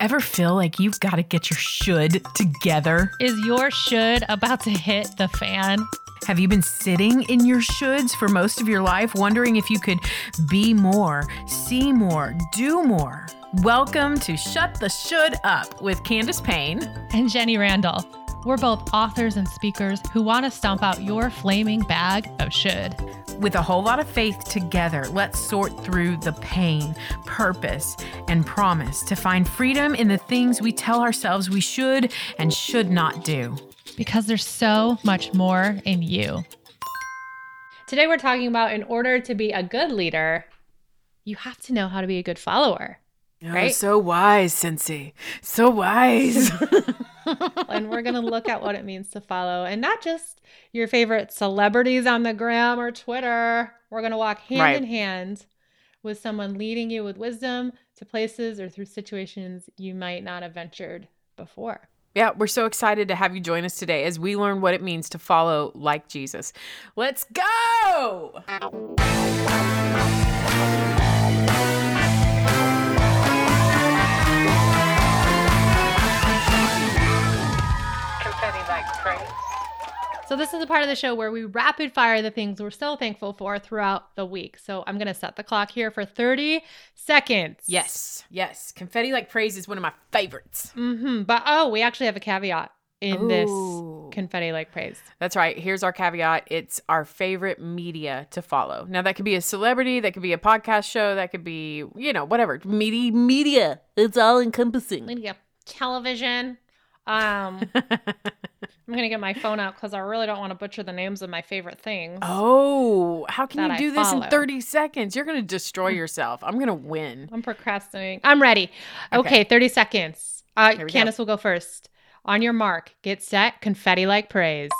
Ever feel like you've got to get your should together? Is your should about to hit the fan? Have you been sitting in your shoulds for most of your life, wondering if you could be more, see more, do more? Welcome to Shut the Should Up with Candace Payne and Jenny Randle. We're both authors and speakers who want to stomp out your flaming bag of should. With a whole lot of faith together, let's sort through the pain, purpose, and promise to find freedom in the things we tell ourselves we should and should not do. Because there's so much more in you. Today, we're talking about in order to be a good leader, you have to know how to be a good follower. Oh, right? so wise, Sensei. So wise. and we're going to look at what it means to follow and not just your favorite celebrities on the gram or Twitter. We're going to walk hand right. in hand with someone leading you with wisdom to places or through situations you might not have ventured before. Yeah, we're so excited to have you join us today as we learn what it means to follow like Jesus. Let's go! So this is a part of the show where we rapid fire the things we're so thankful for throughout the week. So I'm going to set the clock here for 30 seconds. Yes. Yes. Confetti like praise is one of my favorites. Mm-hmm. But oh, we actually have a caveat in Ooh. this confetti like praise. That's right. Here's our caveat. It's our favorite media to follow. Now that could be a celebrity, that could be a podcast show, that could be, you know, whatever. Media media. It's all encompassing. Media. Television. Um I'm gonna get my phone out because I really don't want to butcher the names of my favorite things. Oh, how can you do this in 30 seconds? You're gonna destroy mm. yourself. I'm gonna win. I'm procrastinating. I'm ready. Okay, okay 30 seconds. Uh, Candace go. will go first. On your mark, get set, confetti like praise.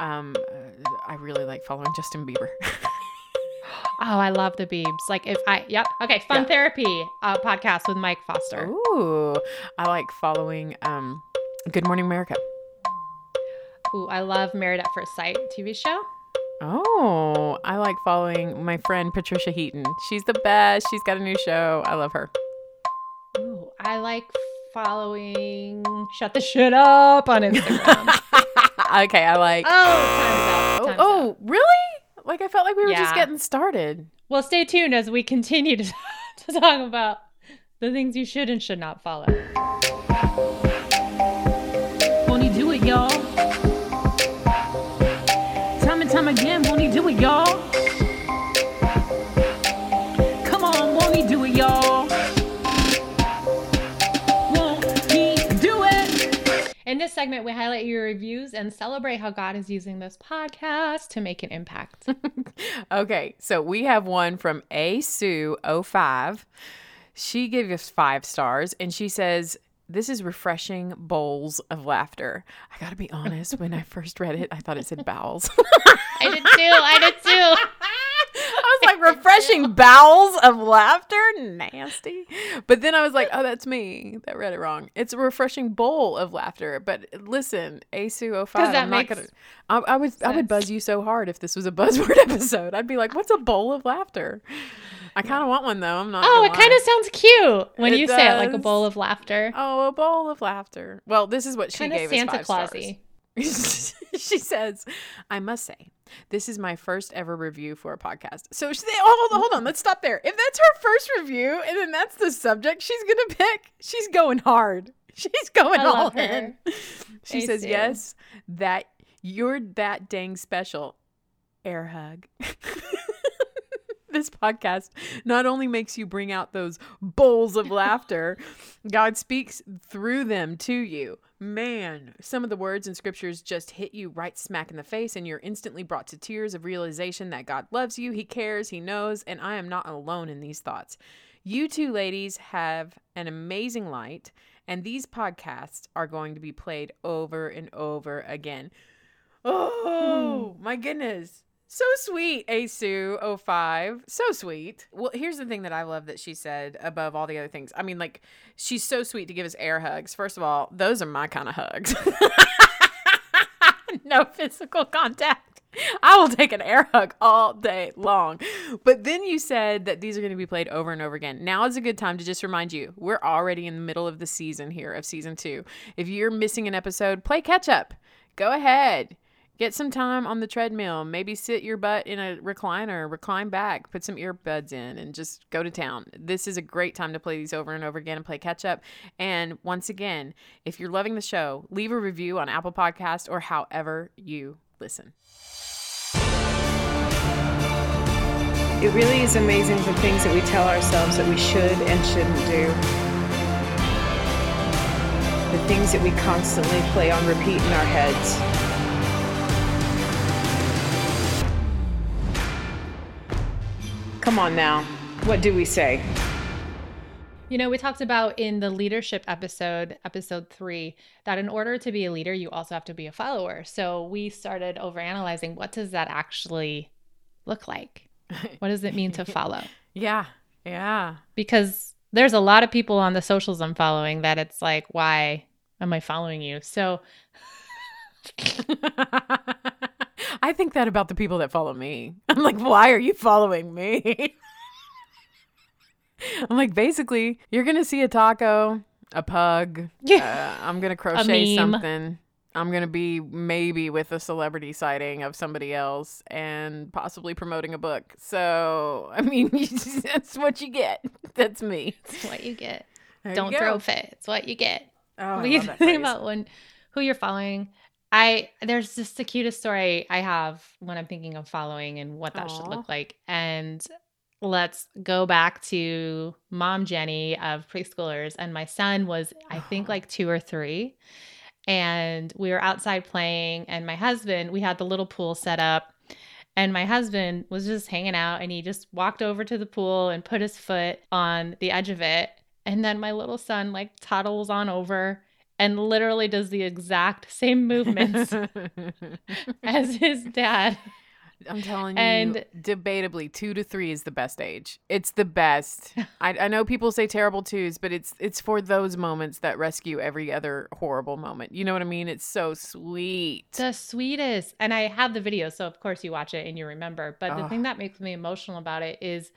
Um, uh, I really like following Justin Bieber. Oh, I love the Beebs. Like if I, yep. Okay, Fun Therapy uh, podcast with Mike Foster. Ooh, I like following um, Good Morning America. Ooh, I love Married at First Sight TV show. Oh, I like following my friend Patricia Heaton. She's the best. She's got a new show. I love her. Ooh, I like following Shut the Shit Up on Instagram. okay, I like. Oh, time's up. Oh, time's oh, oh really? Like I felt like we were yeah. just getting started. Well, stay tuned as we continue to, to talk about the things you should and should not follow. Time again, won't he do it, y'all? Come on, won't he do it, y'all? Won't he do it? In this segment, we highlight your reviews and celebrate how God is using this podcast to make an impact. okay, so we have one from A Sue 05. She gave us five stars and she says, this is refreshing bowls of laughter. I got to be honest, when I first read it, I thought it said bowels. I did too. I did too. I was like, refreshing bowels of laughter? Nasty. But then I was like, oh, that's me that read it wrong. It's a refreshing bowl of laughter. But listen, ASU05, I'm not going to. I would sense. I would buzz you so hard if this was a buzzword episode. I'd be like, what's a bowl of laughter? I kind of want one though. I'm not. Oh, it kind of sounds cute when it you does. say it like a bowl of laughter. Oh, a bowl of laughter. Well, this is what she kinda gave Santa us five Clausy. stars. she says, "I must say, this is my first ever review for a podcast." So she, oh, hold on, hold on, let's stop there. If that's her first review, and then that's the subject she's gonna pick, she's going hard. She's going all in. She says. "Yes, that you're that dang special." Air hug this podcast not only makes you bring out those bowls of laughter, God speaks through them to you. Man, some of the words in scriptures just hit you right smack in the face, and you're instantly brought to tears of realization that God loves you, He cares, He knows, and I am not alone in these thoughts. You two ladies have an amazing light, and these podcasts are going to be played over and over again. Oh, hmm. my goodness. So sweet, Asu05. So sweet. Well, here's the thing that I love that she said above all the other things. I mean, like, she's so sweet to give us air hugs. First of all, those are my kind of hugs. no physical contact. I will take an air hug all day long. But then you said that these are going to be played over and over again. Now is a good time to just remind you we're already in the middle of the season here of season two. If you're missing an episode, play catch up. Go ahead. Get some time on the treadmill. Maybe sit your butt in a recliner, recline back, put some earbuds in, and just go to town. This is a great time to play these over and over again and play catch up. And once again, if you're loving the show, leave a review on Apple Podcast or however you listen. It really is amazing the things that we tell ourselves that we should and shouldn't do. The things that we constantly play on repeat in our heads. Come on now. What do we say? You know, we talked about in the leadership episode, episode three, that in order to be a leader, you also have to be a follower. So we started overanalyzing what does that actually look like? What does it mean to follow? yeah. Yeah. Because there's a lot of people on the socials I'm following that it's like, why am I following you? So I think that about the people that follow me. I'm like, why are you following me? I'm like, basically, you're gonna see a taco, a pug. Yeah. Uh, I'm gonna crochet something. I'm gonna be maybe with a celebrity sighting of somebody else and possibly promoting a book. So I mean, that's what you get. That's me. That's what you get. There Don't you throw fit. It's what you get. Oh, what do you think about when who you're following? I there's just the cutest story I have when I'm thinking of following and what that Aww. should look like. And let's go back to mom Jenny of preschoolers. And my son was, I think, like two or three. And we were outside playing, and my husband, we had the little pool set up. And my husband was just hanging out and he just walked over to the pool and put his foot on the edge of it. And then my little son like toddles on over and literally does the exact same movements as his dad. I'm telling you, and debatably, two to three is the best age. It's the best. I, I know people say terrible twos, but it's it's for those moments that rescue every other horrible moment. You know what I mean? It's so sweet. The sweetest. And I have the video, so of course you watch it and you remember. But the thing that makes me emotional about it is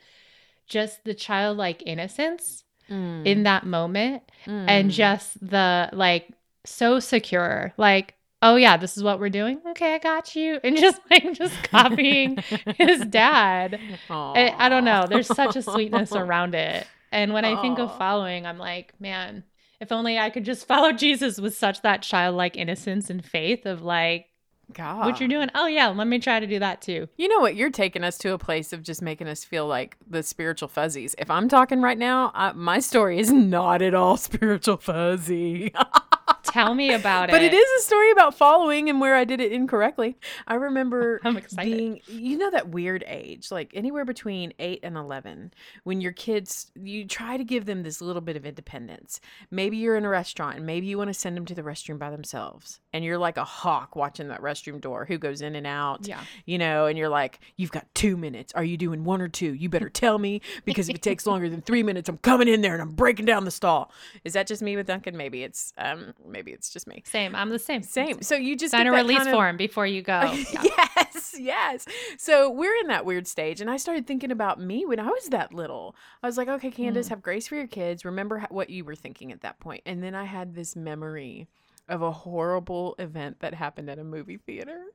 just the childlike innocence mm. in that moment mm. and just the like so secure like oh yeah this is what we're doing? Okay i got you. And just like just copying his dad. I, I, don't know. There's such a sweetness around it. And when i think of following i'm like man if only i could just follow jesus with such that childlike innocence and faith of like God. What you're doing? Oh yeah, let me try to do that too. You know what? You're taking us to a place of just making us feel like the spiritual fuzzies. If I'm talking right now, I, my story is not at all spiritual fuzzy. Tell me about it. But it is a story about following and where I did it incorrectly. I remember I'm excited. being you know that weird age, like anywhere between 8 and 11, when your kids you try to give them this little bit of independence. Maybe you're in a restaurant and maybe you want to send them to the restroom by themselves. And you're like a hawk watching that restroom door who goes in and out. Yeah. You know, and you're like, "You've got 2 minutes. Are you doing one or two? You better tell me because if it takes longer than 3 minutes, I'm coming in there and I'm breaking down the stall." Is that just me with Duncan? Maybe it's um maybe it's just me. Same. I'm the same. Same. So you just sign a release kind of... form before you go. Yeah. yes, yes. So we're in that weird stage, and I started thinking about me when I was that little. I was like, okay, Candace, mm. have grace for your kids. Remember what you were thinking at that point. And then I had this memory of a horrible event that happened at a movie theater.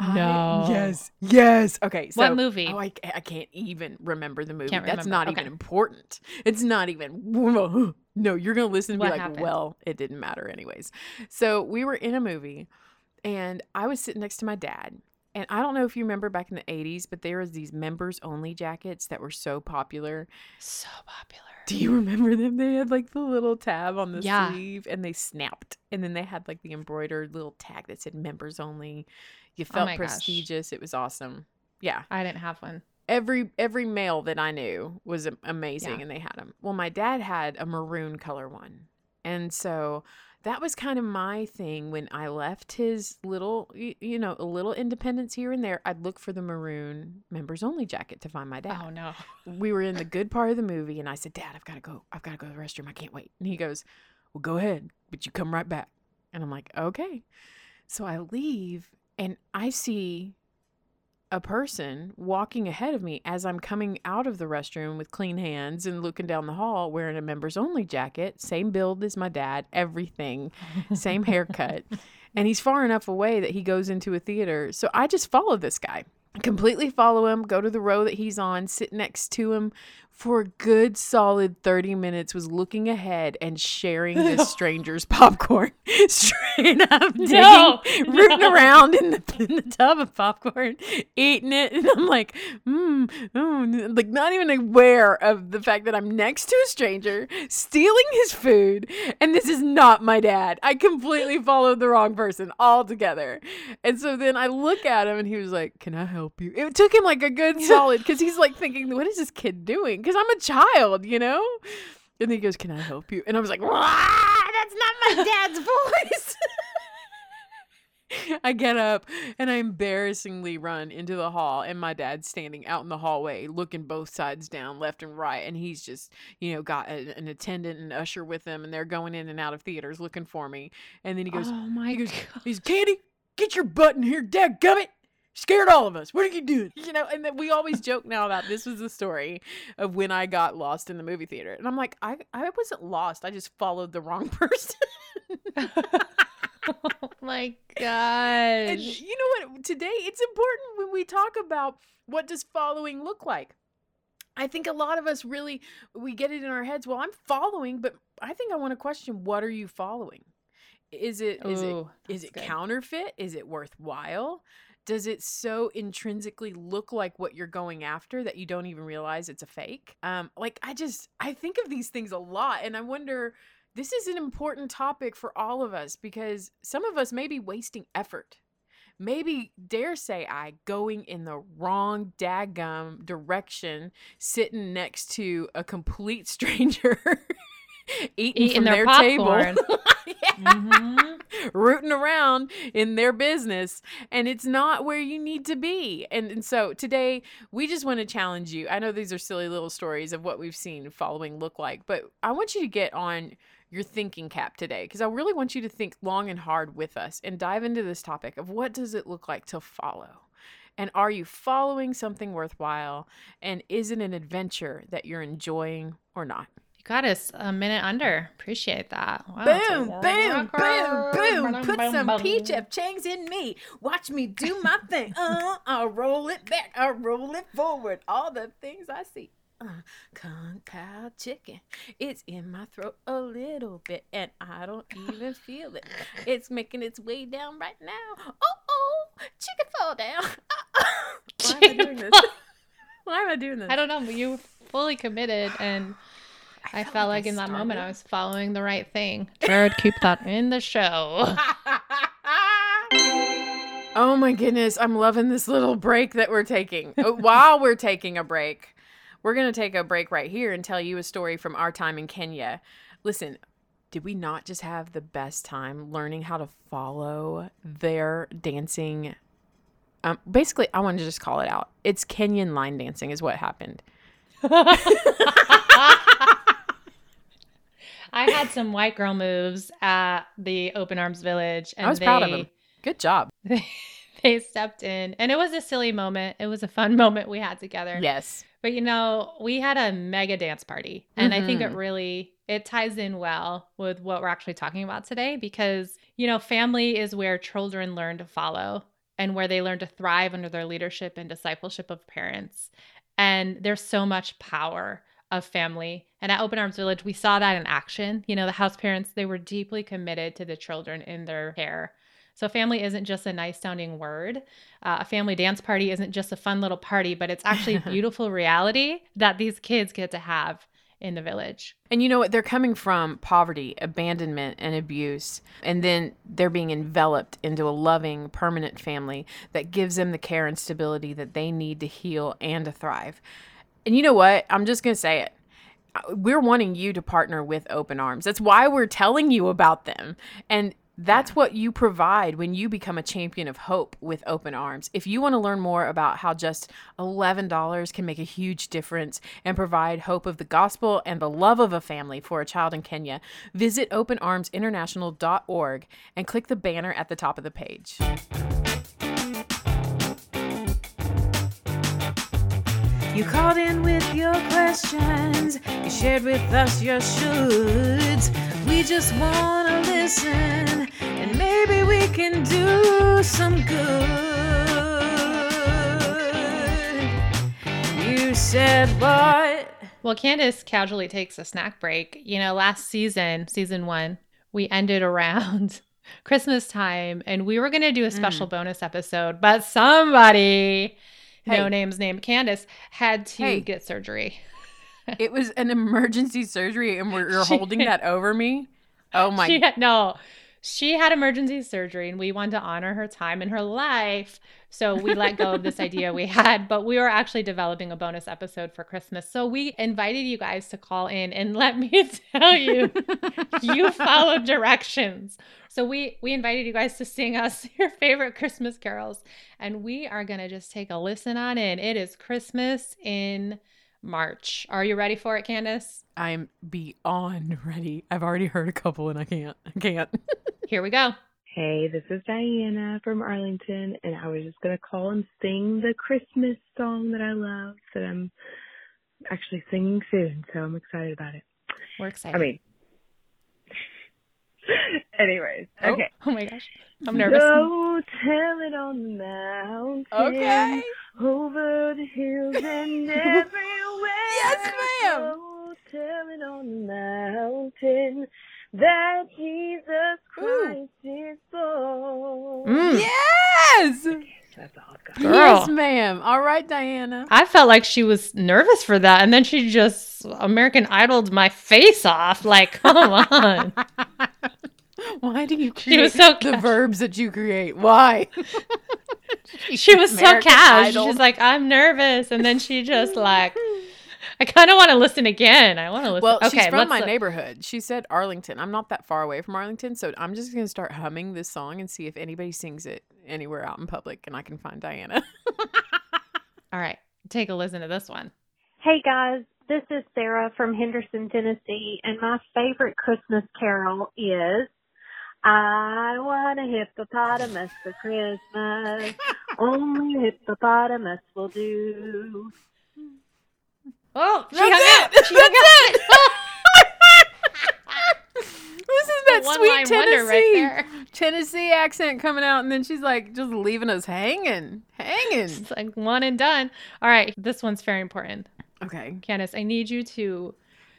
No. I, yes. Yes. Okay. So, what movie? Oh, I, I can't even remember the movie. Can't That's not okay. even important. It's not even. No, you're going to listen and what be like, happened? well, it didn't matter anyways. So we were in a movie and I was sitting next to my dad. And I don't know if you remember back in the 80s, but there was these members only jackets that were so popular. So popular. Do you remember them? They had like the little tab on the yeah. sleeve and they snapped. And then they had like the embroidered little tag that said members only. You oh felt oh prestigious. Gosh. It was awesome. Yeah. I didn't have one every every male that I knew was amazing, yeah. and they had them. Well, my dad had a maroon color one, and so that was kind of my thing when I left his little, you know, a little independence here and there. I'd look for the maroon members only jacket to find my dad. Oh no! We were in the good part of the movie, and I said, "Dad, I've got to go. I've got to go to the restroom. I can't wait." And he goes, "Well, go ahead, but you come right back." And I'm like, "Okay." So I leave and I see a person walking ahead of me as I'm coming out of the restroom with clean hands and looking down the hall wearing a members only jacket, same build as my dad, everything, same haircut. and he's far enough away that he goes into a theater. So I just follow this guy completely follow him, go to the row that he's on, sit next to him for a good solid 30 minutes, was looking ahead and sharing this stranger's popcorn straight up, digging, no, rooting no. around in the, in the tub of popcorn, eating it. And I'm like, mm, oh, like not even aware of the fact that I'm next to a stranger, stealing his food. And this is not my dad. I completely followed the wrong person altogether. And so then I look at him and he was like, Can I help you? It took him like a good solid because he's like thinking, What is this kid doing? Because I'm a child, you know? And he goes, Can I help you? And I was like, That's not my dad's voice. I get up and I embarrassingly run into the hall, and my dad's standing out in the hallway, looking both sides down, left and right. And he's just, you know, got a, an attendant and usher with him, and they're going in and out of theaters looking for me. And then he goes, Oh my he goes, God. He's Candy, get your butt in here, dad gummit scared all of us. What are you doing? You know, and then we always joke now about this was the story of when I got lost in the movie theater. And I'm like, I, I wasn't lost. I just followed the wrong person. oh my gosh. And you know what? Today it's important when we talk about what does following look like. I think a lot of us really we get it in our heads. Well, I'm following, but I think I want to question what are you following? Is it is Ooh, it is it good. counterfeit? Is it worthwhile? Does it so intrinsically look like what you're going after that you don't even realize it's a fake? Um like i just i think of these things a lot and i wonder this is an important topic for all of us because some of us may be wasting effort. Maybe dare say i going in the wrong daggum direction sitting next to a complete stranger eating, eating from their, their table mm-hmm. rooting around in their business and it's not where you need to be. And, and so today we just want to challenge you. I know these are silly little stories of what we've seen following look like but i want you to get on your thinking cap today because i really want you to think long and hard with us and dive into this topic of what does it look like to follow? And are you following something worthwhile? And is it an adventure that you're enjoying or not Got us a minute under. Appreciate that. Wow, boom, boom, boom, boom. Put some P.F. Changs in me. Watch me do my thing. Uh, I'll roll it back. I'll roll it forward. All the things I see. Uh, kung pao chicken. It's in my throat a little bit, and I don't even feel it. It's making its way down right now. Oh, oh, chicken fall down. Why am I doing this? Why am I doing this? I don't know. But you fully committed and I, I felt, felt like, like in that moment I was following the right thing. Jared, keep that in the show. oh my goodness, I'm loving this little break that we're taking. Uh, while we're taking a break, we're going to take a break right here and tell you a story from our time in Kenya. Listen, did we not just have the best time learning how to follow their dancing? Um, basically, I want to just call it out. It's Kenyan line dancing, is what happened. I had some white girl moves at the Open Arms Village, and I was they, proud of them. Good job. They, they stepped in, and it was a silly moment. It was a fun moment we had together. Yes. But you know, we had a mega dance party, and mm-hmm. I think it mm-hmm. really it ties in well with what we're actually talking about today because you know, family is where children learn to follow and where they learn to thrive under their leadership and discipleship of parents. And there's so much power of family. And at Open Arms Village, we saw that in action. You know, the house parents, they were deeply committed to the children in their care. So, family isn't just a nice sounding word. Uh, a family dance party isn't just a fun little party, but it's actually a beautiful reality that these kids get to have in the village. And you know what? They're coming from poverty, abandonment, and abuse. And then they're being enveloped into a loving, permanent family that gives them the care and stability that they need to heal and to thrive. And you know what? I'm just going to say it. Uh, we're wanting you to partner with Open Arms. That's why we're telling you about them. And that's yeah. what you provide when you become a champion of hope with Open Arms. If you want to learn more about how just $11 can make a huge difference and provide hope of the gospel and the love of a family for a child in Kenya, visit openarmsinternational.org and click the banner at the top of the page. You called in with your questions. You shared with us your shoulds. We just want to listen, and maybe we can do some good. You said what? Well, Candace casually takes a snack break. You know, last season, season one, we ended around Christmas time and we were going to do a special mm. bonus episode, but somebody, hey. no names named Candace, had to hey. get surgery. it was an emergency surgery and we're, you're holding that over me. Oh my. She had, no, she had emergency surgery and we wanted to honor her time in her life. So we let go of this idea we had, but we were actually developing a bonus episode for Christmas. So we invited you guys to call in and let me tell you, you followed directions. So we we invited you guys to sing us your favorite Christmas carols and we are going to just take a listen on in. It is Christmas in March. Are you ready for it, Candace? I'm beyond ready. I've already heard a couple and I can't. I can't. Here we go. Hey, this is Diana from Arlington, and I was just going to call and sing the Christmas song that I love that I'm actually singing soon, so I'm excited about it. We're excited. I mean, anyways, oh, okay. Oh my gosh, I'm nervous. Go tell it on the mountain. Okay. Over the hills and everywhere. yes, ma'am. Go tell it on the mountain that Jesus Christ Ooh. is born. Mm. Yes! That's all Girl. Yes, ma'am. All right, Diana. I felt like she was nervous for that, and then she just American Idoled my face off. Like, come on. Why do you create she was so the verbs that you create? Why? she was American so casual. She's like, I'm nervous, and then she just like I kind of want to listen again. I want to listen. Well, okay, she's from my look. neighborhood. She said Arlington. I'm not that far away from Arlington, so I'm just gonna start humming this song and see if anybody sings it anywhere out in public, and I can find Diana. All right, take a listen to this one. Hey guys, this is Sarah from Henderson, Tennessee, and my favorite Christmas carol is I want a hippopotamus for Christmas. Only hippopotamus will do. Oh, she That's hung it. She That's hung it. this is that sweet Tennessee right Tennessee accent coming out, and then she's like just leaving us hanging, hanging. It's like one and done. All right, this one's very important. Okay, Candace, I need you to.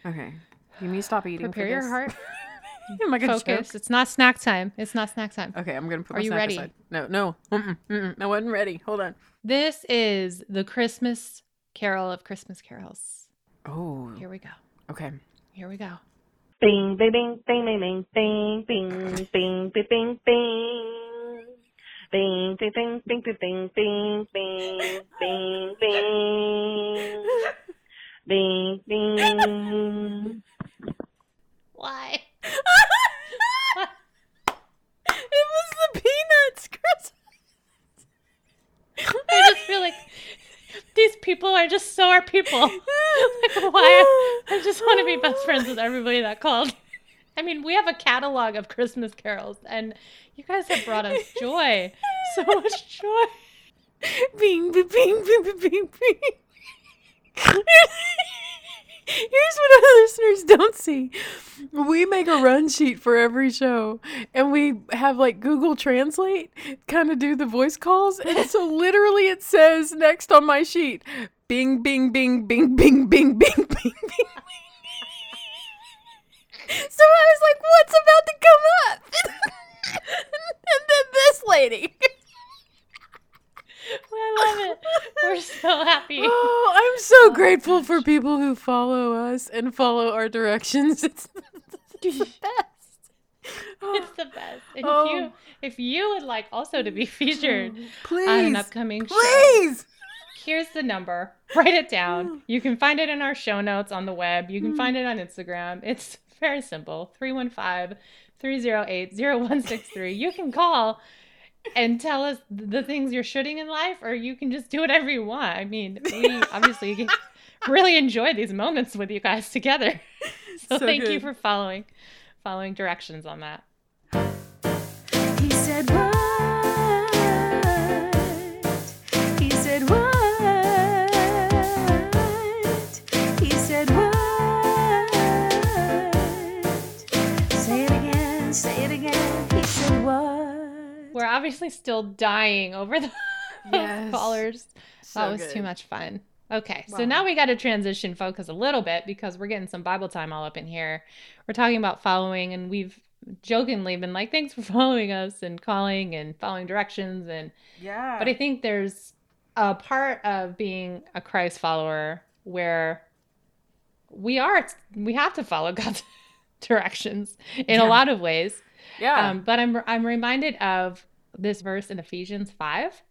Okay, you need to stop eating. Prepare your heart. Am I gonna focus? Choke? It's not snack time. It's not snack time. Okay, I'm gonna put. Are you ready? Aside. No, no, mm-mm, mm-mm. I wasn't ready. Hold on. This is the Christmas Carol of Christmas Carols. Oh. Here we go. Okay. Here we go. Bing, bing, bing, bing, bing, bing, bing, bing, bing, bing, bing. Bing, bing, bing, bing, bing, bing, bing, bing, bing, bing, bing, bing. Why? it was the Peanuts Christmas. I just feel like these people are just so our people. like, why? I just want to be best friends with everybody that called. I mean, we have a catalog of Christmas carols, and you guys have brought us joy. So much joy. Bing, bing, bing, bing, bing, bing. Here's what our listeners don't see. We make a run sheet for every show and we have like Google Translate kind of do the voice calls. And so literally it says next on my sheet bing, bing, bing, bing, bing, bing, bing, bing, bing. So I was like, what's about to come up? and then this lady. I love it. We're so happy. Oh, I'm so oh, grateful gosh. for people who follow us and follow our directions. It's, the best. It's the best. And oh. if you oh. if you would like also to be mm-hmm. featured please, on an upcoming please. show, here's the number. Write it down. Oh. You can find it in our show notes on the web. You can find mm. it on Instagram. It's very simple. 315 308 0163. You can call and tell us the things you're shooting in life, or you can just do whatever you want. I mean, we obviously really enjoy these moments with you guys together. So, so thank good. you for following following directions on that. He said obviously still dying over the yes. callers. So that was good. too much fun. Okay, wow. so now we got to transition focus a little bit because we're getting some Bible time all up in here. We're talking about following, and we've jokingly been like, "Thanks for following us and calling and following directions." And yeah, but I think there's a part of being a Christ follower where we are we have to follow God's directions in yeah. a lot of ways. Yeah. Um, but I'm I'm reminded of this verse in Ephesians five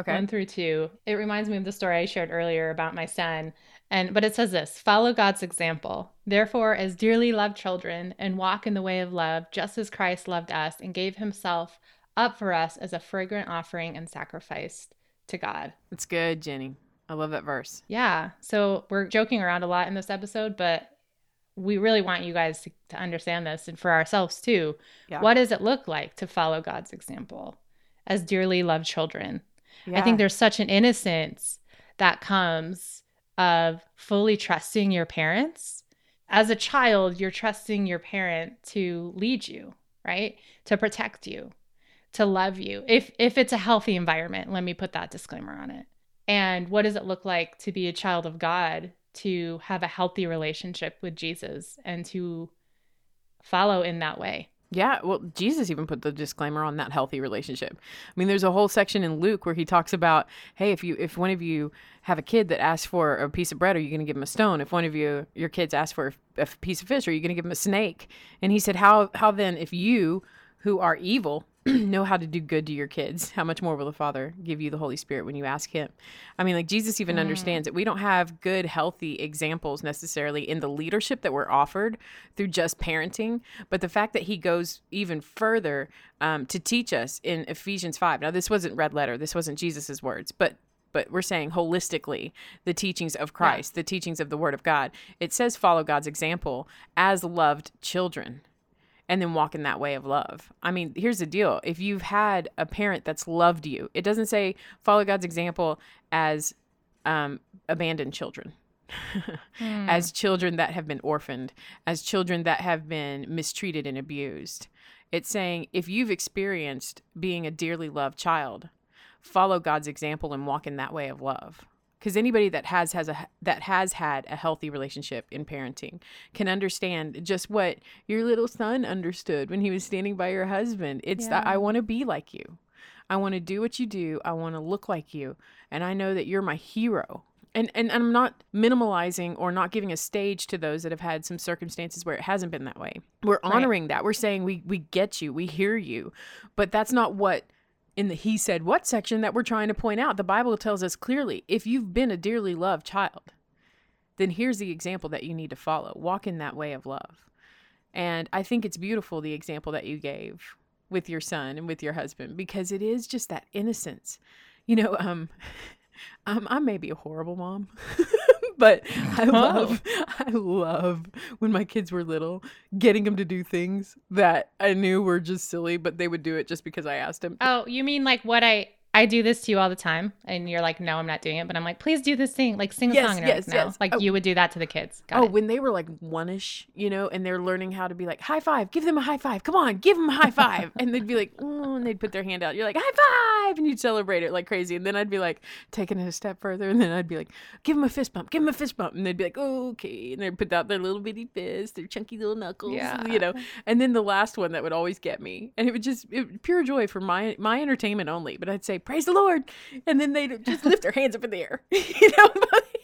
Okay. One through two. It reminds me of the story I shared earlier about my son. And but it says this follow God's example. Therefore, as dearly loved children, and walk in the way of love, just as Christ loved us and gave himself up for us as a fragrant offering and sacrifice to God. It's good, Jenny. I love that verse. Yeah. So we're joking around a lot in this episode, but we really want you guys to, to understand this and for ourselves too. Yeah. What does it look like to follow God's example as dearly loved children? Yeah. I think there's such an innocence that comes of fully trusting your parents. As a child, you're trusting your parent to lead you, right? To protect you, to love you. If if it's a healthy environment, let me put that disclaimer on it. And what does it look like to be a child of God, to have a healthy relationship with Jesus and to follow in that way? Yeah, well, Jesus even put the disclaimer on that healthy relationship. I mean, there's a whole section in Luke where he talks about, hey, if you if one of you have a kid that asks for a piece of bread, are you going to give him a stone? If one of you your kids ask for a piece of fish, are you going to give him a snake? And he said, how how then if you who are evil know how to do good to your kids, how much more will the Father give you the Holy Spirit when you ask Him? I mean, like Jesus even mm. understands that we don't have good, healthy examples necessarily in the leadership that we're offered through just parenting, but the fact that He goes even further um, to teach us in Ephesians 5. Now, this wasn't red letter, this wasn't Jesus's words, but but we're saying holistically the teachings of Christ, yeah. the teachings of the Word of God. It says follow God's example as loved children and then walk in that way of love. I mean, here's the deal. If you've had a parent that's loved you, it doesn't say follow God's example as um, abandoned children. mm. As children that have been orphaned, as children that have been mistreated and abused. It's saying if you've experienced being a dearly loved child, follow God's example and walk in that way of love because anybody that has has a that has had a healthy relationship in parenting can understand just what your little son understood when he was standing by your husband. It's yeah. that i want to be like you. I want to do what you do. I want to look like you. And i know that you're my hero. And, and and i'm not minimalizing or not giving a stage to those that have had some circumstances where it hasn't been that way. We're honoring right. that. We're saying we we get you. We hear you. But that's not what in the he said what section that we're trying to point out. The Bible tells us clearly if you've been a dearly loved child, then here's the example that you need to follow. Walk in that way of love. And I think it's beautiful the example that you gave with your son and with your husband because it is just that innocence. You know, um, um I may be a horrible mom. but I oh. love I love when my kids were little getting them to do things that I knew were just silly, but they would do it just because I asked them. Oh, you mean like what I I do this to you all the time, and you're like, no, I'm not doing it. But I'm like, please do this thing, like sing a yes, song. And yes, like, no. yes. Like oh. you would do that to the kids. Got oh, it. when they were like one-ish, you know, and they're learning how to be like high five, give them a high five, come on, give them a high five, and they'd be like, oh, and they'd put their hand out. You're like high five, and you'd celebrate it like crazy. And then I'd be like taking it a step further, and then I'd be like, give them a fist bump, give them a fist bump, and they'd be like, okay, and they'd put out their little bitty fist, their chunky little knuckles, yeah. you know. And then the last one that would always get me, and it would just it, pure joy for my my entertainment only. But I'd say, praise the Lord and then they just lift their hands up in the air, you know.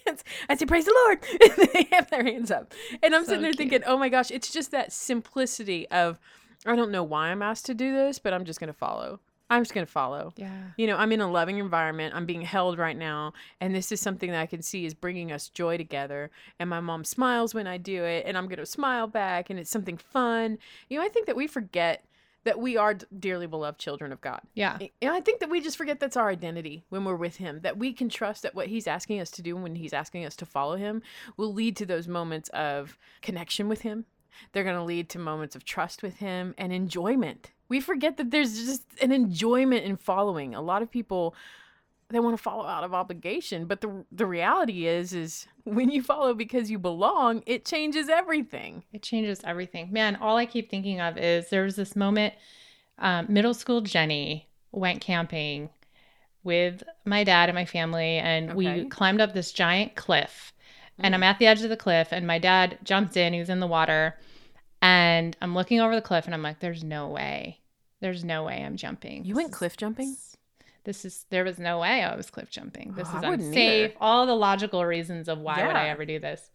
I say, "Praise the Lord," and they have their hands up, and I'm so sitting there cute. thinking, "Oh my gosh, it's just that simplicity of." I don't know why I'm asked to do this, but I'm just going to follow. I'm just going to follow. Yeah. You know, I'm in a loving environment. I'm being held right now. And this is something that I can see is bringing us joy together. And my mom smiles when I do it. And I'm going to smile back. And it's something fun. You know, I think that we forget that we are dearly beloved children of God. Yeah. And I think that we just forget that's our identity when we're with Him, that we can trust that what He's asking us to do when He's asking us to follow Him will lead to those moments of connection with Him. They're going to lead to moments of trust with Him and enjoyment. We forget that there's just an enjoyment in following. A lot of people they want to follow out of obligation but the the reality is is when you follow because you belong it changes everything it changes everything man all i keep thinking of is there was this moment um, middle school jenny went camping with my dad and my family, and okay. we climbed up this giant cliff. And I'm mm. at the edge of the cliff, and my dad jumped in. He was in the water, and I'm looking over the cliff, and I'm like, "There's no way. There's no way I'm jumping." You went cliff jumping? This is there was no way I was cliff jumping. This oh, is unsafe. All the logical reasons of why yeah. would I ever do this?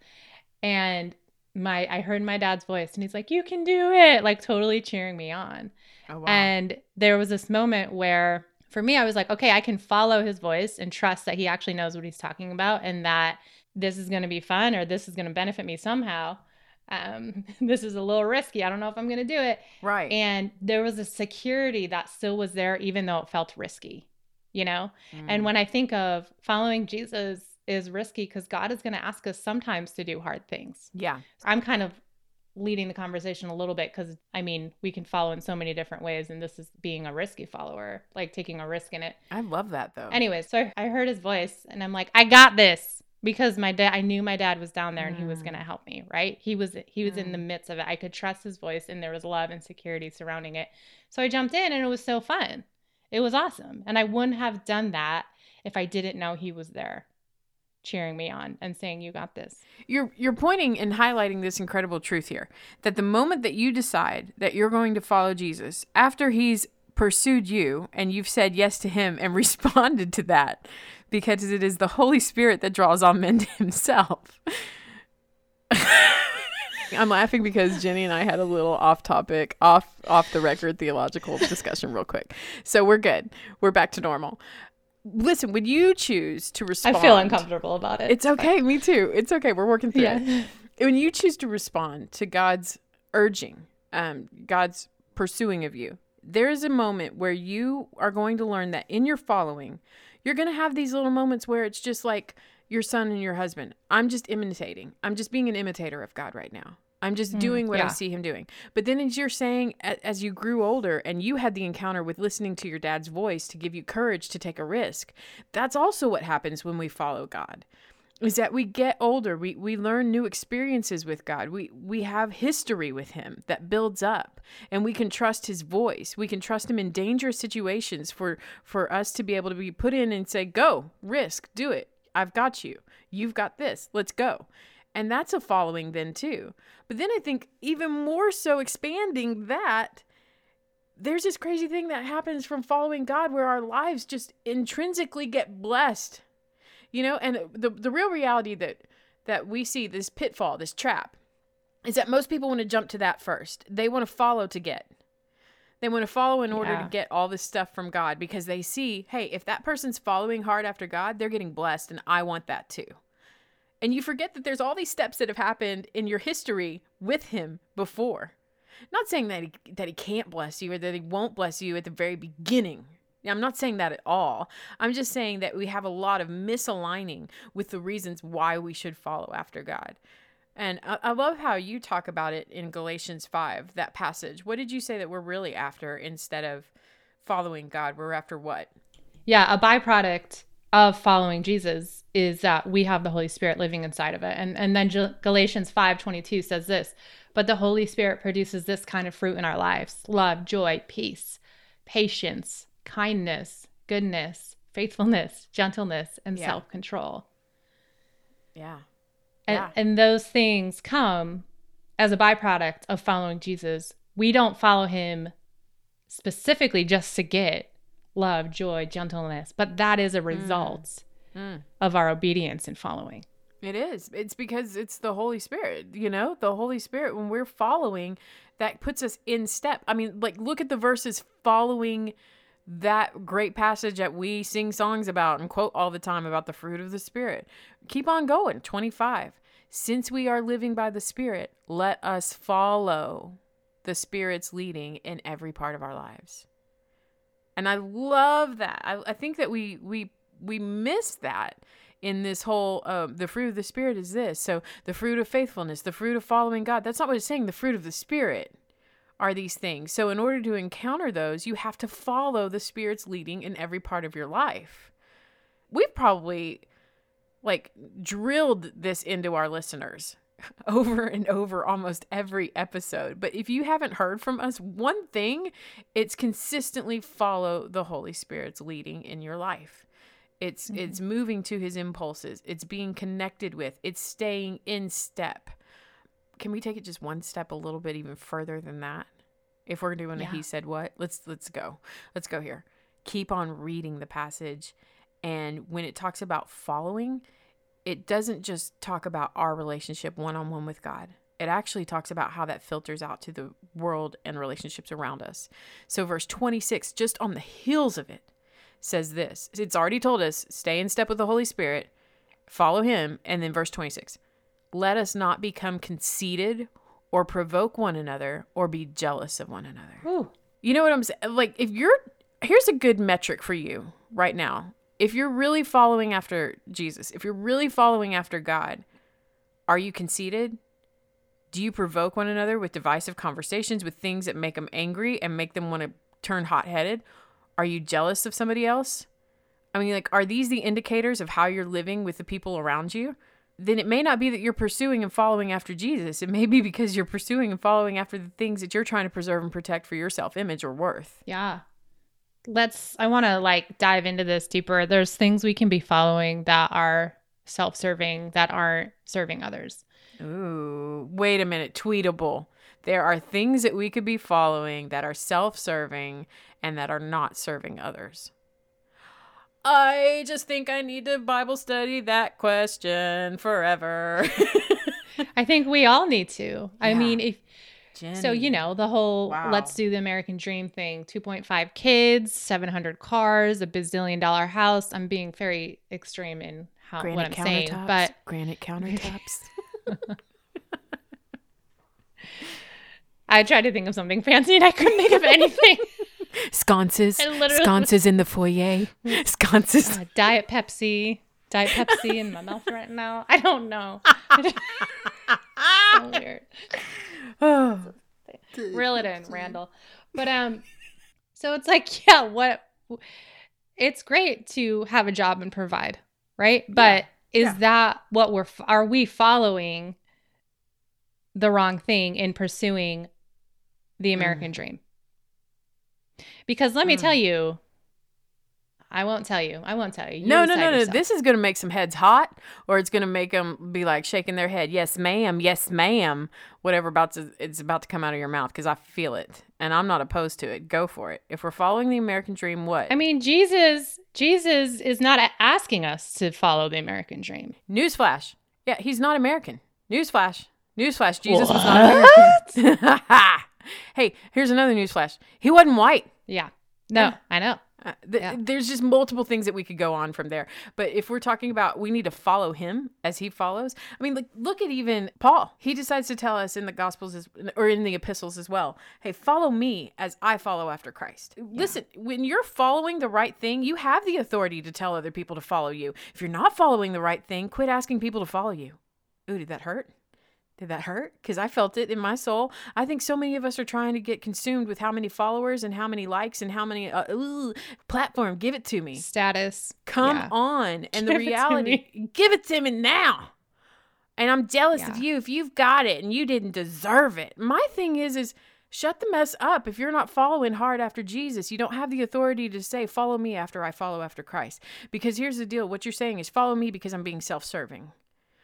And my I heard my dad's voice, and he's like, "You can do it!" Like totally cheering me on. Oh, wow. And there was this moment where for me, I was like, okay, I can follow his voice and trust that he actually knows what he's talking about and that this is going to be fun or this is going to benefit me somehow. Um, this is a little risky. I don't know if I'm going to do it. Right. And there was a security that still was there, even though it felt risky, you know? Mm. And when I think of following Jesus is risky because God is going to ask us sometimes to do hard things. Yeah. I'm kind of leading the conversation a little bit because I mean, we can follow in so many different ways, and this is being a risky follower, like taking a risk in it. I love that though. Anyways, so I heard his voice, and I'm like, I got this because my dad, I knew my dad was down there and mm. he was going to mm. help me, right? He was he was mm. in the mm. midst of it. I could trust his voice, and there was love and security surrounding it. So I jumped in, and it was so fun. It was awesome, and I wouldn't have done that if I didn't know he was there cheering me on and saying you got this. You're you're pointing and highlighting this incredible truth here that the moment that you decide that you're going to follow Jesus after he's pursued you and you've said yes to him and responded to that because it is the Holy Spirit that draws all men to himself. I'm laughing because Jenny and I had a little off topic, off off the record theological discussion real quick. So we're good. We're back to normal listen, when you choose to respond, I feel uncomfortable about it. It's okay. Me too. It's okay. We're working through yeah. it. When you choose to respond to God's urging, um, God's pursuing of you, there is a moment where you are going to learn that in your following, you're going to have these little moments where it's just like your son and your husband. I'm just imitating. I'm just being an imitator of God right now. I'm just mm, doing what yeah. I see him doing. But then, as you're saying, as you grew older and you had the encounter with listening to your dad's voice to give you courage to take a risk, that's also what happens when we follow God. Is that we get older, we, we learn new experiences with God. We we have history with him that builds up and we can trust his voice. We can trust him in dangerous situations for for us to be able to be put in and say, Go, risk, do it. I've got you. You've got this. Let's go. And that's a following then too. But then I think even more so expanding that there's this crazy thing that happens from following God where our lives just intrinsically get blessed. You know, and the the real reality that that we see this pitfall, this trap is that most people want to jump to that first. They want to follow to get. They want to follow in order yeah. to get all this stuff from God because they see, hey, if that person's following hard after God, they're getting blessed and I want that too. And you forget that there's all these steps that have happened in your history with him before. Not saying that he, that he can't bless you or that he won't bless you at the very beginning. I'm not saying that at all. I'm just saying that we have a lot of misaligning with the reasons why we should follow after God. And I, I love how you talk about it in Galatians 5, that passage. What did you say that we're really after instead of following God? We're after what? Yeah, a byproduct of following Jesus is that we have the Holy Spirit living inside of it. And and then Galatians 5:22 says this, but the Holy Spirit produces this kind of fruit in our lives: love, joy, peace, patience, kindness, goodness, faithfulness, gentleness, and yeah. self-control. Yeah. And, yeah. and those things come as a byproduct of following Jesus. We don't follow him specifically just to get love, joy, gentleness. But that is a mm. result mm. Mm. of our obedience and following. It is. It's because it's the Holy Spirit, you know? The Holy Spirit, when we're following, that puts us in step. I mean, like, look at the verses following that great passage that we sing songs about and quote all the time about the fruit of the Spirit. Keep on going. 25. Since we are living by the Spirit, let us follow the Spirit's leading in every part of our lives and I love that. I, I think that we we we miss that in this whole uh, the fruit of the spirit is this. So the fruit of faithfulness, the fruit of following God. That's not what it's saying. The fruit of the spirit are these things. So in order to encounter those, you have to follow the spirit's leading in every part of your life. We've probably like drilled this into our listeners over and over almost every episode. But if you haven't heard from us, one thing, it's consistently follow the Holy Spirit's leading in your life. It's mm-hmm. it's moving to his impulses. It's being connected with. It's staying in step. Can we take it just one step a little bit even further than that? If we're doing yeah. a he said what, let's let's go. Let's go here. Keep on reading the passage and when it talks about following, it doesn't just talk about our relationship one on one with God. It actually talks about how that filters out to the world and relationships around us. So, verse 26, just on the heels of it, says this It's already told us, stay in step with the Holy Spirit, follow Him. And then verse 26, let us not become conceited or provoke one another or be jealous of one another. Ooh. You know what I'm saying? Like, if you're, here's a good metric for you right now if you're really following after Jesus, if you're really following after God, are you conceited? Do you provoke one another with divisive conversations, with things that make them angry and make them want to turn hot headed? Are you jealous of somebody else? I mean, like, are these the indicators of how you're living with the people around you? Then it may not be that you're pursuing and following after Jesus. It may be because you're pursuing and following after the things that you're trying to preserve and protect for your self image or worth. Yeah let's I want to like dive into this deeper. There's things we can be following that are self-serving that aren't serving others. Ooh, wait a minute, tweetable. There are things that we could be following that are self-serving and that are not serving others. I just think I need to Bible study that question forever. I think we all need to. I mean, if Jenny. So, you know, the whole wow. let's do the American dream thing 2.5 kids, 700 cars, a bazillion dollar house. I'm being very extreme in how granite what I'm saying, but granite countertops. I tried to think of something fancy and I couldn't think of anything. Sconces. Sconces in the foyer. Sconces. Uh, Diet Pepsi. Diet Pepsi in my mouth right now. I don't know. so weird. Reel it in, Randle. But um, so it's like, yeah, what? It's great to have a job and provide, right? But yeah. is yeah. that what we're? Are we following the wrong thing in pursuing the American mm. dream? Because let me mm. tell you, I won't tell you. I won't tell you. you no, no, no, no. This is going to make some heads hot, or it's going to make them be like shaking their head. Yes, ma'am. Yes, ma'am. Whatever about to, it's about to come out of your mouth because I feel it, and I'm not opposed to it. Go for it. If we're following the American dream, what? I mean, Jesus, Jesus is not asking us to follow the American dream. Newsflash. Yeah, he's not American. Newsflash. Newsflash. Jesus what? was not American. What? Hey, here's another newsflash. He wasn't white. Yeah. No, yeah. I know. Uh, th- yeah. There's just multiple things that we could go on from there. But if we're talking about we need to follow him as he follows, I mean, like look at even Paul. He decides to tell us in the Gospels as, or in the epistles as well. Hey, follow me as I follow after Christ. Yeah. Listen, when you're following the right thing, you have the authority to tell other people to follow you. If you're not following the right thing, quit asking people to follow you. Ooh, did that hurt? Did that hurt? Because I felt it in my soul. I think so many of us are trying to get consumed with how many followers and how many likes and how many uh, ooh, platform. Give it to me. Status. Come yeah. on. And give the reality, give it to me now. And I'm jealous yeah. of you if you've got it and you didn't deserve it. My thing is, is shut the mess up. If you're not following hard after Jesus, you don't have the authority to say, follow me after I follow after Christ. Because here's the deal. What you're saying is follow me because I'm being self-serving.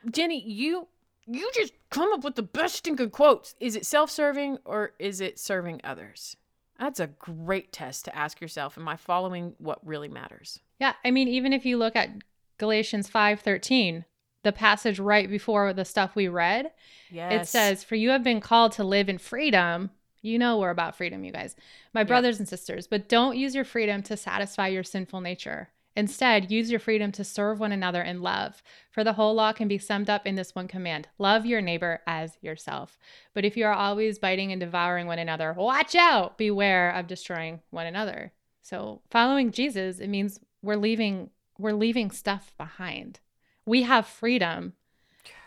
Jenny, you you just come up with the best stinking quotes. Is it self serving or is it serving others? That's a great test to ask yourself. Am I following what really matters? Yeah. I mean, even if you look at Galatians 5 13, the passage right before the stuff we read, yes. it says, For you have been called to live in freedom. You know we're about freedom, you guys, my brothers and sisters, but don't use your freedom to satisfy your sinful nature. Instead, use your freedom to serve one another in love. For the whole law can be summed up in this one command love your neighbor as yourself. But if you are always biting and devouring one another, watch out! Beware of destroying one another. So, following Jesus, it means we're leaving we're leaving stuff behind. We have freedom,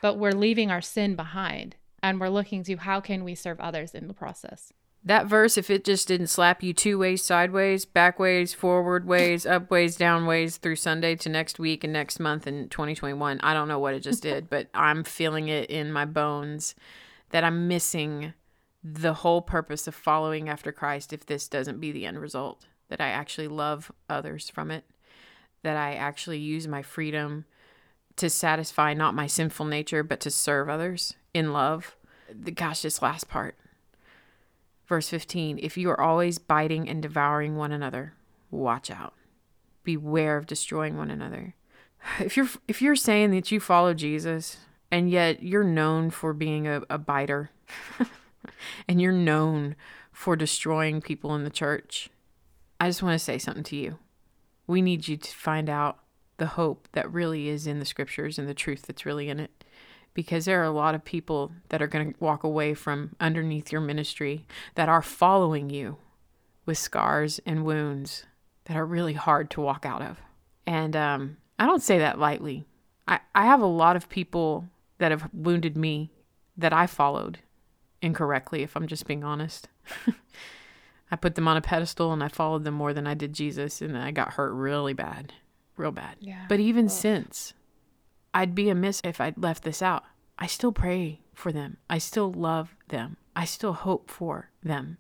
but we're leaving our sin behind and we're looking to how can we serve others in the process. That verse, if it just didn't slap you two ways, sideways, back ways, forward ways, up ways, down ways through Sunday to next week and next month in 2021, I don't know what it just did, but I'm feeling it in my bones that I'm missing the whole purpose of following after Christ if this doesn't be the end result. That I actually love others from it, that I actually use my freedom to satisfy not my sinful nature, but to serve others in love. The, Gosh, this last part Verse 15 If you are always biting and devouring one another, watch out. Beware of destroying one another. If you're if you're saying that you follow Jesus and yet you're known for being a, a biter and you're known for destroying people in the church, I just want to say something to you. We need you to find out the hope that really is in the scriptures and the truth that's really in it because there are a lot of people that are going to walk away from underneath your ministry that are following you with scars and wounds that are really hard to walk out of. And um, I don't say that lightly. I, I have a lot of people that have wounded me that I followed incorrectly, if I'm just being honest. I put them on a pedestal and I followed them more than I did Jesus, and I got hurt really bad, real bad. Yeah. But even since, I'd be amiss if I'd left this out. I still pray for them. I still love them. I still hope for them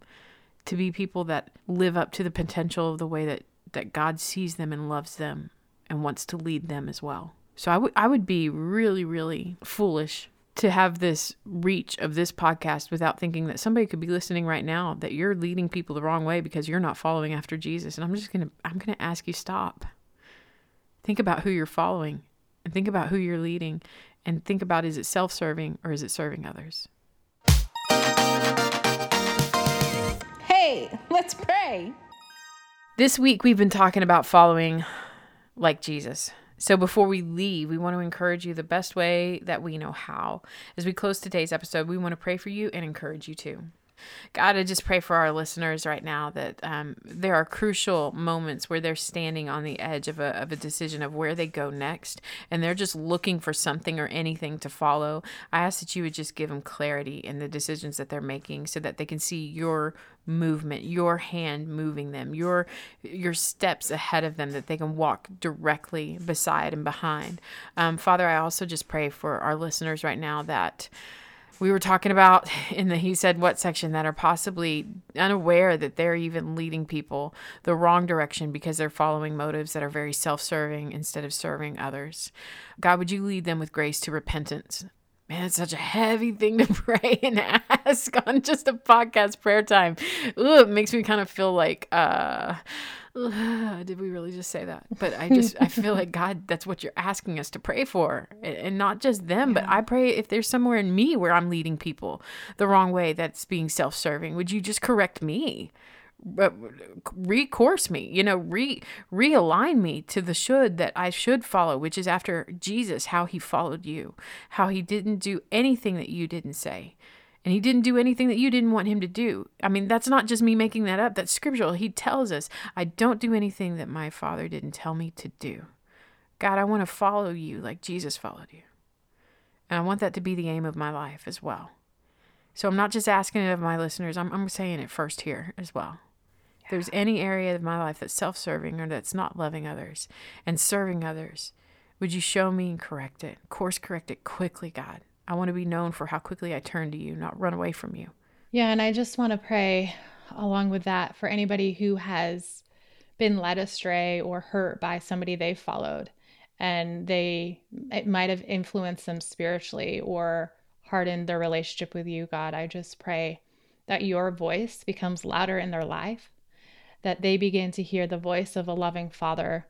to be people that live up to the potential of the way that, that God sees them and loves them and wants to lead them as well. So I would I would be really really foolish to have this reach of this podcast without thinking that somebody could be listening right now that you're leading people the wrong way because you're not following after Jesus. And I'm just going to I'm going to ask you stop. Think about who you're following and think about who you're leading and think about is it self serving or is it serving others? Hey, let's pray. This week we've been talking about following like Jesus. So before we leave, we want to encourage you the best way that we know how. As we close today's episode, we want to pray for you and encourage you too. God, I just pray for our listeners right now that um, there are crucial moments where they're standing on the edge of a, of a decision of where they go next, and they're just looking for something or anything to follow. I ask that you would just give them clarity in the decisions that they're making so that they can see your movement your hand moving them your your steps ahead of them that they can walk directly beside and behind um, father i also just pray for our listeners right now that we were talking about in the he said what section that are possibly unaware that they're even leading people the wrong direction because they're following motives that are very self-serving instead of serving others. God, would you lead them with grace to repentance? Man, it's such a heavy thing to pray and ask on just a podcast prayer time. Ooh, it makes me kind of feel like uh did we really just say that? But I just I feel like God, that's what you're asking us to pray for, and not just them, yeah. but I pray if there's somewhere in me where I'm leading people the wrong way, that's being self-serving. Would you just correct me? recourse me you know re realign me to the should that i should follow which is after jesus how he followed you how he didn't do anything that you didn't say and he didn't do anything that you didn't want him to do. I mean, that's not just me making that up, that's scriptural. He tells us, I don't do anything that my father didn't tell me to do. God, I want to follow you like Jesus followed you. And I want that to be the aim of my life as well. So I'm not just asking it of my listeners, I'm, I'm saying it first here as well. Yeah. If there's any area of my life that's self serving or that's not loving others and serving others, would you show me and correct it? Course correct it quickly, God. I want to be known for how quickly I turn to you, not run away from you. Yeah, and I just want to pray along with that for anybody who has been led astray or hurt by somebody they followed and they it might have influenced them spiritually or hardened their relationship with you, God. I just pray that your voice becomes louder in their life, that they begin to hear the voice of a loving father,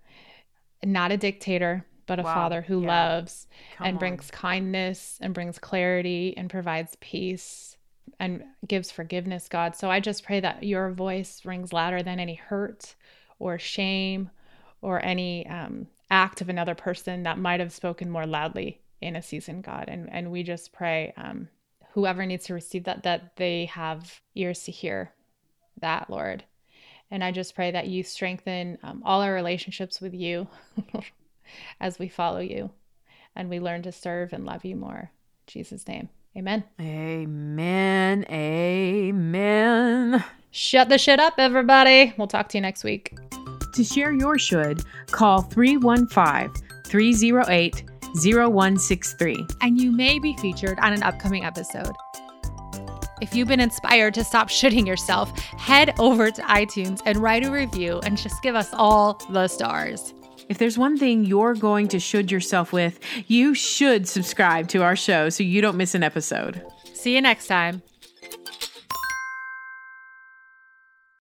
not a dictator, but a wow. father who yeah. loves Come and on. brings kindness and brings clarity and provides peace and gives forgiveness, God. So I just pray that your voice rings louder than any hurt or shame or any um, act of another person that might have spoken more loudly in a season, God. And and we just pray um, whoever needs to receive that that they have ears to hear that, Lord. And I just pray that you strengthen um, all our relationships with you. as we follow you and we learn to serve and love you more. In Jesus' name. Amen. Amen. Amen. Shut the shit up, everybody. We'll talk to you next week. To share your should, call 315 308 0163. And you may be featured on an upcoming episode. If you've been inspired to stop shitting yourself, head over to iTunes and write a review and just give us all the stars. If there's one thing you're going to should yourself with, you should subscribe to our show so you don't miss an episode. See you next time.